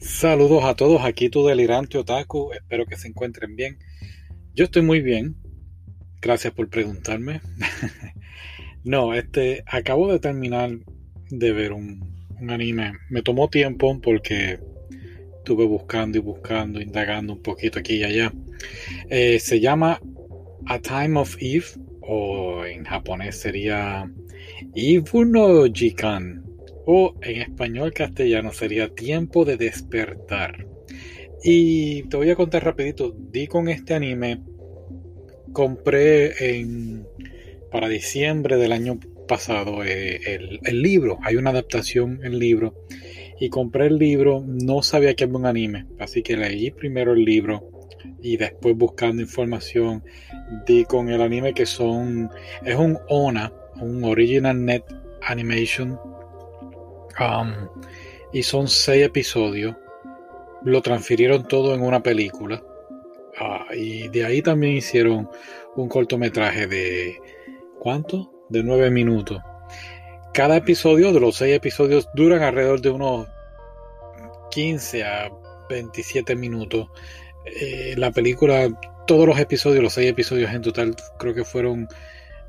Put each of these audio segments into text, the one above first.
Saludos a todos, aquí tu delirante otaku, espero que se encuentren bien. Yo estoy muy bien, gracias por preguntarme. no, este, acabo de terminar de ver un, anime. Me tomó tiempo porque estuve buscando y buscando, indagando un poquito aquí y allá. Eh, se llama A Time of Eve, o en japonés sería Ibu no Jikan o en español castellano sería tiempo de despertar. Y te voy a contar rapidito, di con este anime, compré en, para diciembre del año pasado eh, el, el, libro, hay una adaptación en libro, y compré el libro, no sabía que era un anime, así que leí primero el libro y después buscando información di con el anime que son, es un ONA, un Original Net Animation Um, y son seis episodios. Lo transfirieron todo en una película. Uh, y de ahí también hicieron un cortometraje de. ¿Cuánto? De nueve minutos. Cada episodio de los seis episodios duran alrededor de unos 15 a 27 minutos. Eh, la película, todos los episodios, los seis episodios en total, creo que fueron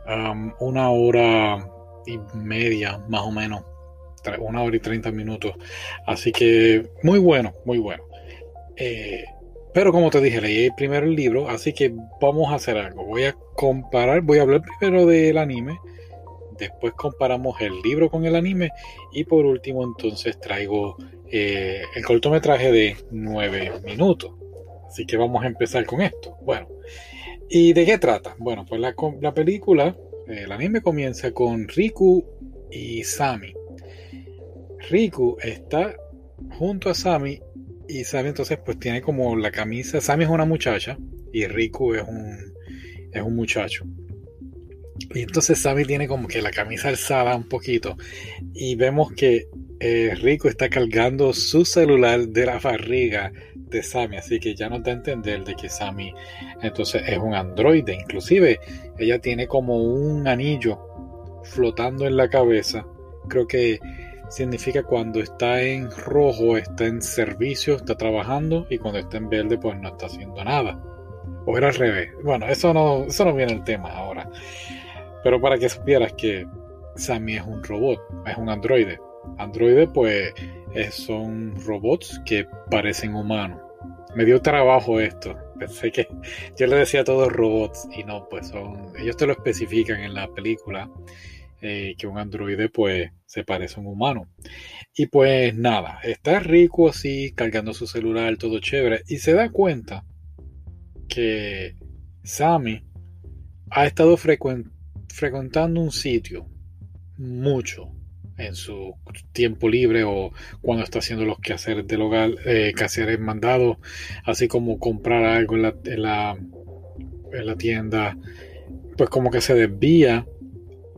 um, una hora y media más o menos una hora y treinta minutos. Así que muy bueno, muy bueno. Eh, pero como te dije, leí primero el libro, así que vamos a hacer algo. Voy a comparar, voy a hablar primero del anime, después comparamos el libro con el anime y por último entonces traigo eh, el cortometraje de nueve minutos. Así que vamos a empezar con esto. Bueno, ¿y de qué trata? Bueno, pues la, la película, el anime comienza con Riku y Sami Riku está junto a Sami y Sami entonces pues tiene como la camisa, Sami es una muchacha y Riku es un, es un muchacho. Y entonces Sami tiene como que la camisa alzada un poquito y vemos que eh, Riku está cargando su celular de la barriga de Sami, así que ya nos da a entender de que Sami entonces es un androide, inclusive ella tiene como un anillo flotando en la cabeza, creo que significa cuando está en rojo está en servicio, está trabajando y cuando está en verde pues no está haciendo nada. O era al revés. Bueno, eso no, eso no viene el tema ahora. Pero para que supieras que Sammy es un robot, es un androide. Androide pues son robots que parecen humanos. Me dio trabajo esto. Pensé que yo le decía a todos robots y no, pues son, ellos te lo especifican en la película eh, que un androide pues se parece a un humano. Y pues nada, está rico así, cargando su celular, todo chévere, y se da cuenta que Sammy ha estado frecuentando un sitio mucho en su tiempo libre o cuando está haciendo los quehaceres del hogar, eh, quehaceres mandados, así como comprar algo la, en la, en la tienda, pues como que se desvía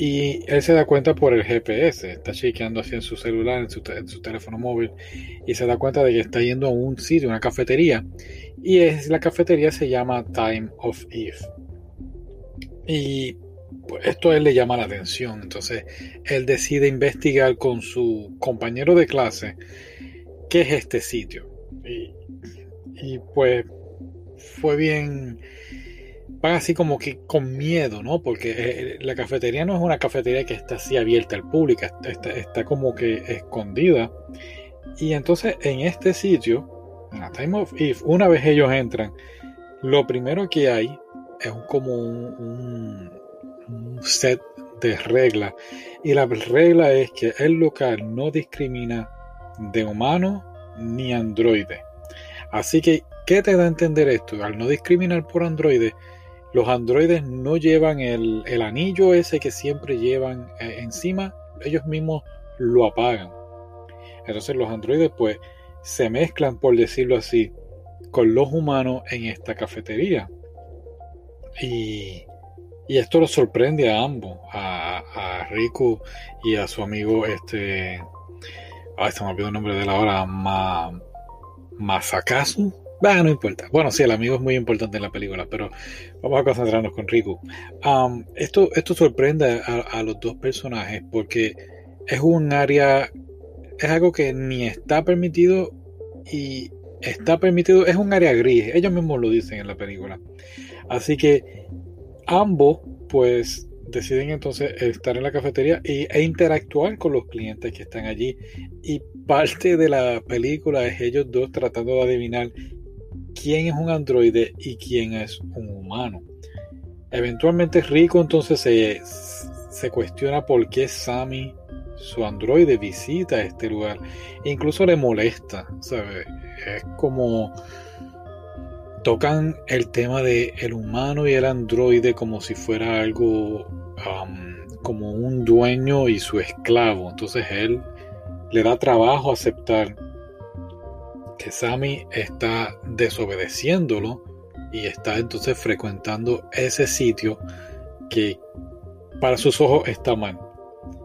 y él se da cuenta por el GPS, está chequeando así en su celular, en su, teléfono móvil, y se da cuenta de que está yendo a un sitio, una cafetería, y es, la cafetería se llama Time of Eve. Y pues, esto a él le llama la atención, entonces él decide investigar con su compañero de clase qué es este sitio. Y, y pues fue bien van así como que con miedo, ¿no? Porque eh, la cafetería no es una cafetería que está así abierta al público, está, como que escondida. Y entonces en este sitio, en la Time of Eve, una vez ellos entran, lo primero que hay es como un, set de reglas. Y la regla es que el local no discrimina de humano ni androide. Así que, ¿qué te da a entender esto? Al no discriminar por androide, los androides no llevan el, anillo ese que siempre llevan eh, encima, ellos mismos lo apagan. Entonces los androides pues se mezclan, por decirlo así, con los humanos en esta cafetería. Y, y esto lo sorprende a ambos, a, a, Riku y a su amigo este... Ay, se me olvidó el nombre de la hora, Ma, Masakazu bueno, no importa. Bueno, sí, el amigo es muy importante en la película, pero vamos a concentrarnos con Riku. Um, esto, esto sorprende a, los dos personajes porque es un área, es algo que ni está permitido y está permitido, es un área gris, ellos mismos lo dicen en la película. Así que ambos pues deciden entonces estar en la cafetería e interactuar con los clientes que están allí. Y parte de la película es ellos dos tratando de adivinar quién es un androide y quién es un humano. Eventualmente Rico entonces se, se cuestiona por qué Sammy, su androide, visita este lugar. incluso le molesta, ¿sabe? Es como tocan el tema de el humano y el androide como si fuera algo como un dueño y su esclavo. Entonces él le da trabajo aceptar que Sammy está desobedeciéndolo y está entonces frecuentando ese sitio que para sus ojos está mal.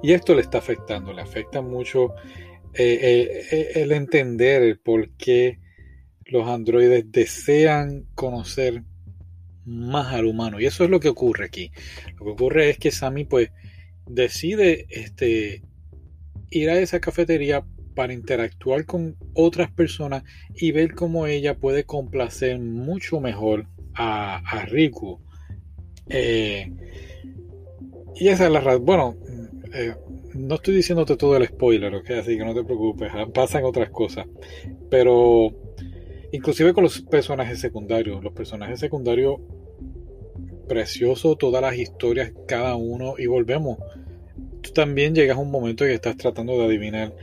Y esto le está afectando, le afecta mucho eh, eh, eh, el entender por qué los androides desean conocer más al humano. Y eso es lo que ocurre aquí. Lo que ocurre es que Sammy pues decide este, ir a esa cafetería para interactuar con otras personas y ver cómo ella puede complacer mucho mejor a, a Riku. Eh, y esa es la razón. Bueno, eh, no estoy diciéndote todo el spoiler, ¿ok? Así que no te preocupes, ah, pasan otras cosas. Pero inclusive con los personajes secundarios, los personajes secundarios, precioso todas las historias, cada uno, y volvemos. Tú también llegas a un momento en que estás tratando de adivinar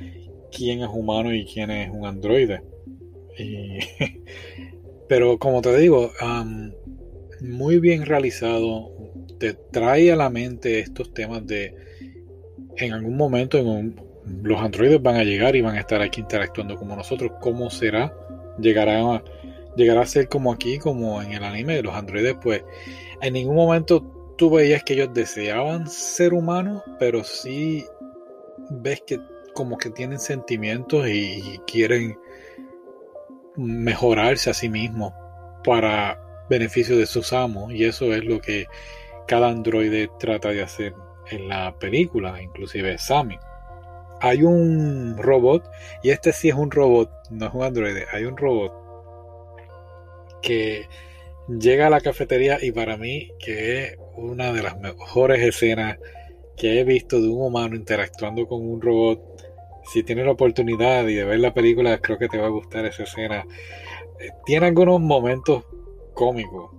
quién es humano y quién es un androide. pero como te digo, muy bien realizado, te trae a la mente estos temas de en algún momento en los androides van a llegar y van a estar aquí interactuando como nosotros. ¿Cómo será? Llegará a, llegará a ser como aquí, como en el anime de los androides, pues en ningún momento tú veías que ellos deseaban ser humanos, pero sí ves que como que tienen sentimientos y quieren mejorarse a sí mismos para beneficio de sus amos y eso es lo que cada androide trata de hacer en la película, inclusive Sammy. Hay un robot, y este sí es un robot, no es un androide, hay un robot que llega a la cafetería y para mí que es una de las mejores escenas que he visto de un humano interactuando con un robot si tienes la oportunidad y de ver la película, creo que te va a gustar esa escena. Eh, tiene algunos momentos cómicos,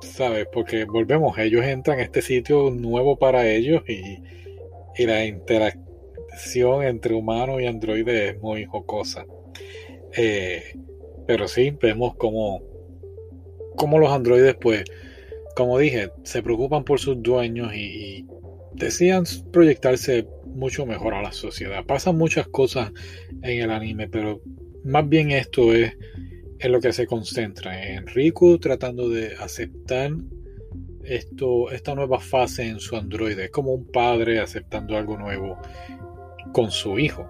¿sabes? Porque volvemos, ellos entran a este sitio nuevo para ellos y, la interacción entre humano y androide es muy jocosa. Eh, pero sí, vemos como, como los androides, pues, como dije, se preocupan por sus dueños y, y decían proyectarse mucho mejor a la sociedad. Pasan muchas cosas en el anime, pero más bien esto es en lo que se concentra. En Riku tratando de aceptar esto, esta nueva fase en su androide. Es como un padre aceptando algo nuevo con su hijo.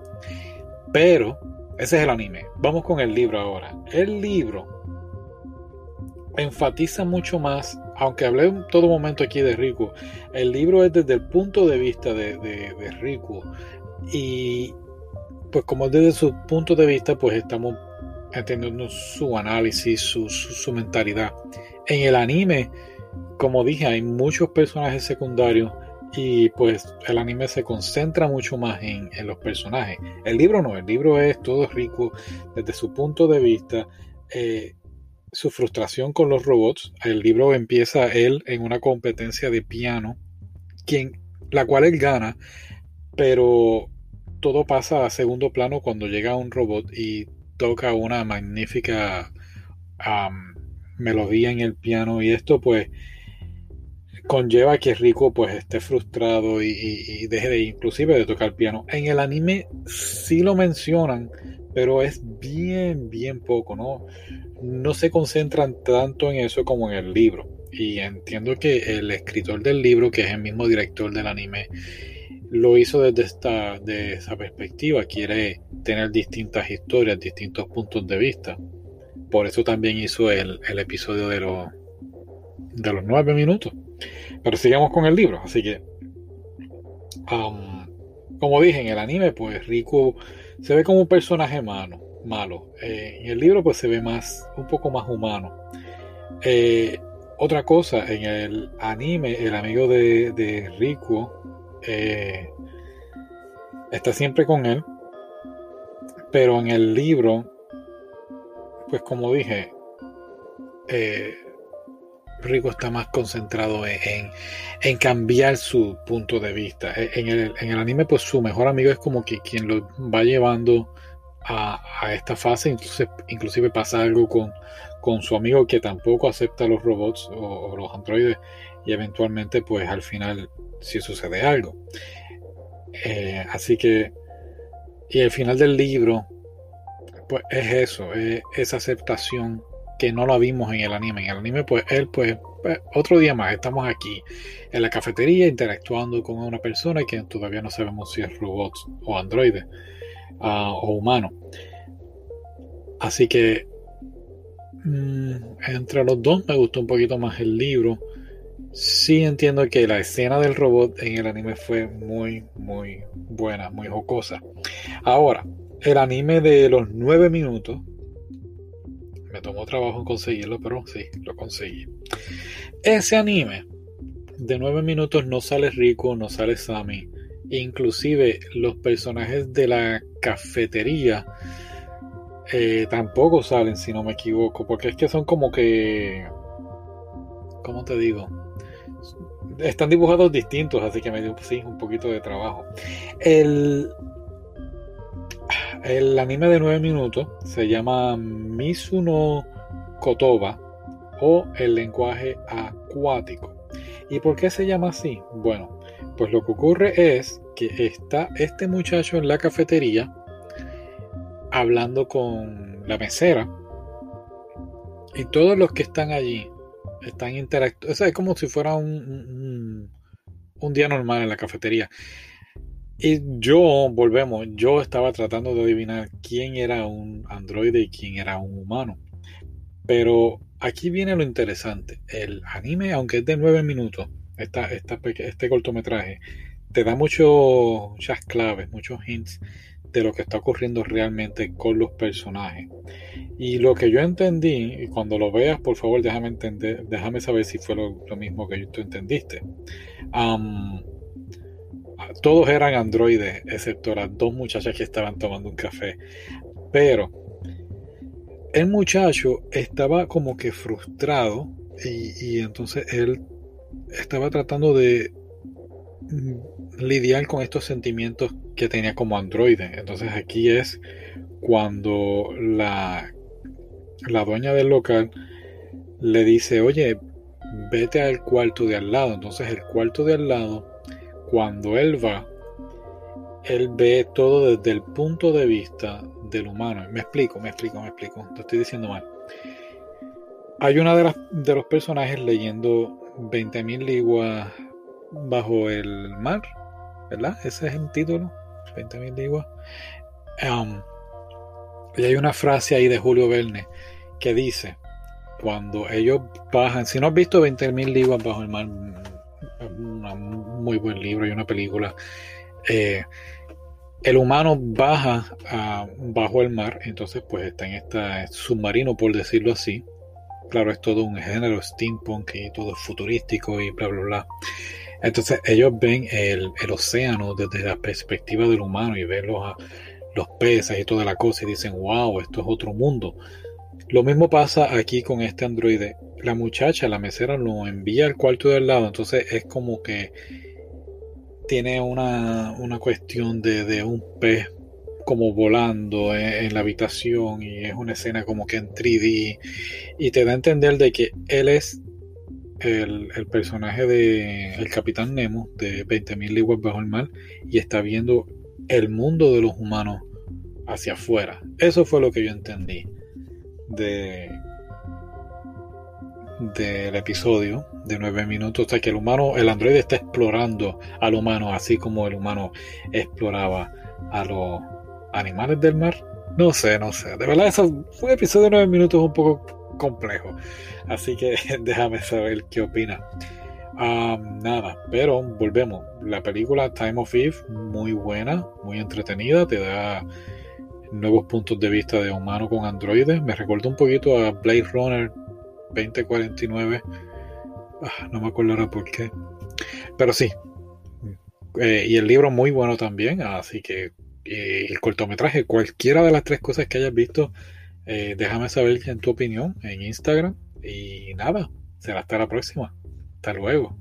Pero ese es el anime. Vamos con el libro ahora. El libro enfatiza mucho más, aunque hablé en todo momento aquí de Riku, el libro es desde el punto de vista de, de, Riku. Y pues como desde su punto de vista, pues estamos entendiendo su análisis, su, su, mentalidad. En el anime, como dije, hay muchos personajes secundarios y pues el anime se concentra mucho más en, en, los personajes. El libro no, el libro es todo Riku desde su punto de vista. Eh, su frustración con los robots. El libro empieza él en una competencia de piano, quien, la cual él gana, pero todo pasa a segundo plano cuando llega un robot y toca una magnífica melodía en el piano y esto pues conlleva que Rico pues esté frustrado y, deje de inclusive de tocar piano. En el anime sí lo mencionan, pero es bien, bien poco, ¿no? no se concentran tanto en eso como en el libro. Y entiendo que el escritor del libro, que es el mismo director del anime, lo hizo desde esta, de esa perspectiva. Quiere tener distintas historias, distintos puntos de vista. Por eso también hizo el, episodio de los, de los nueve minutos. Pero sigamos con el libro. Así que, um, como dije en el anime, pues Riku se ve como un personaje humano malo. Eh, en el libro pues se ve más, un poco más humano. Eh, otra cosa, en el anime, el amigo de, de Rico eh, está siempre con él, pero en el libro, pues como dije, Rico está más concentrado en, cambiar su punto de vista. En el, en el, anime, pues su mejor amigo es como que quien lo va llevando a, esta fase. Inclusive, inclusive pasa algo con, con, su amigo que tampoco acepta los robots o, los androides. Y eventualmente, pues al final, si sucede algo. Eh, así que, y el final del libro, pues es eso, es esa aceptación que no la vimos en el anime. En el anime, pues él, pues, pues, otro día más, estamos aquí en la cafetería interactuando con una persona que todavía no sabemos si es robot o androide ah, o humano. Así que mm, entre los dos me gustó un poquito más el libro. Sí entiendo que la escena del robot en el anime fue muy, muy buena, muy jocosa. Ahora, el anime de los nueve minutos me tomó trabajo en conseguirlo, pero sí, lo conseguí. Ese anime de 9 minutos no sale Rico, no sale Sammy. Inclusive los personajes de la cafetería eh, tampoco salen, si no me equivoco, porque es que son como que... ¿Cómo te digo? Están dibujados distintos, así que me dio sí, un poquito de trabajo. El, el anime de 9 minutos se llama Mizuno Kotoba o el lenguaje acuático. ¿Y por qué se llama así? Bueno, pues lo que ocurre es que está este muchacho en la cafetería hablando con la mesera y todos los que están allí están interactuando. Es como si fuera un día normal en la cafetería. Y yo, volvemos, yo estaba tratando de adivinar quién era un androide y quién era un humano. Pero aquí viene lo interesante. El anime, aunque es de 9 minutos, esta, este cortometraje, te da muchas claves, muchos hints de lo que está ocurriendo realmente con los personajes. Y lo que yo entendí, y cuando lo veas, por favor, déjame entender, déjame saber si fue lo, mismo que tú entendiste todos eran androides, excepto las dos muchachas que estaban tomando un café. Pero el muchacho estaba como que frustrado y, entonces él estaba tratando de lidiar con estos sentimientos que tenía como androide. Entonces aquí es cuando la, la dueña del local le dice, oye, vete al cuarto de al lado. Entonces el cuarto de al lado cuando él va, él ve todo desde el punto de vista del humano. Me explico, me explico, me explico. Te estoy diciendo mal. Hay una de, las, los personajes leyendo 20.000 liguas bajo el mar, ¿verdad? Ese es el título, 20.000 liguas. Um, y hay una frase ahí de Julio Verne que dice, cuando ellos bajan, si no has visto 20.000 liguas bajo el mar, un muy buen libro y una película. Eh, el humano baja bajo el mar, entonces pues está en este submarino, por decirlo así. Claro, es todo un género steampunk y todo futurístico y bla, bla, bla. Entonces ellos ven el, océano desde la perspectiva del humano y ven los, los peces y toda la cosa y dicen, wow, esto es otro mundo. Lo mismo pasa aquí con este androide. La muchacha, la mesera, lo envía al cuarto del lado, entonces es como que tiene una, cuestión de, un pez como volando en, la habitación y es una escena como que en 3D y te da a entender de que él es el, personaje de el Capitán Nemo de 20.000 leguas bajo el mar y está viendo el mundo de los humanos hacia afuera. Eso fue lo que yo entendí de del episodio de nueve minutos, sea que el humano, el androide está explorando al humano, así como el humano exploraba a los animales del mar. No sé, no sé. De verdad, eso, un episodio de nueve minutos un poco complejo. Así que déjame saber qué opina. nada, pero volvemos. La película Time of Eve, muy buena, muy entretenida, te da nuevos puntos de vista de humano con androides. Me recuerda un poquito a Blade Runner 2049. Ah, no me acuerdo ahora por qué. Pero sí. Eh, y el libro muy bueno también. Así que eh, el cortometraje, cualquiera de las tres cosas que hayas visto, eh, déjame saber en tu opinión en Instagram. Y nada, será hasta la próxima. Hasta luego.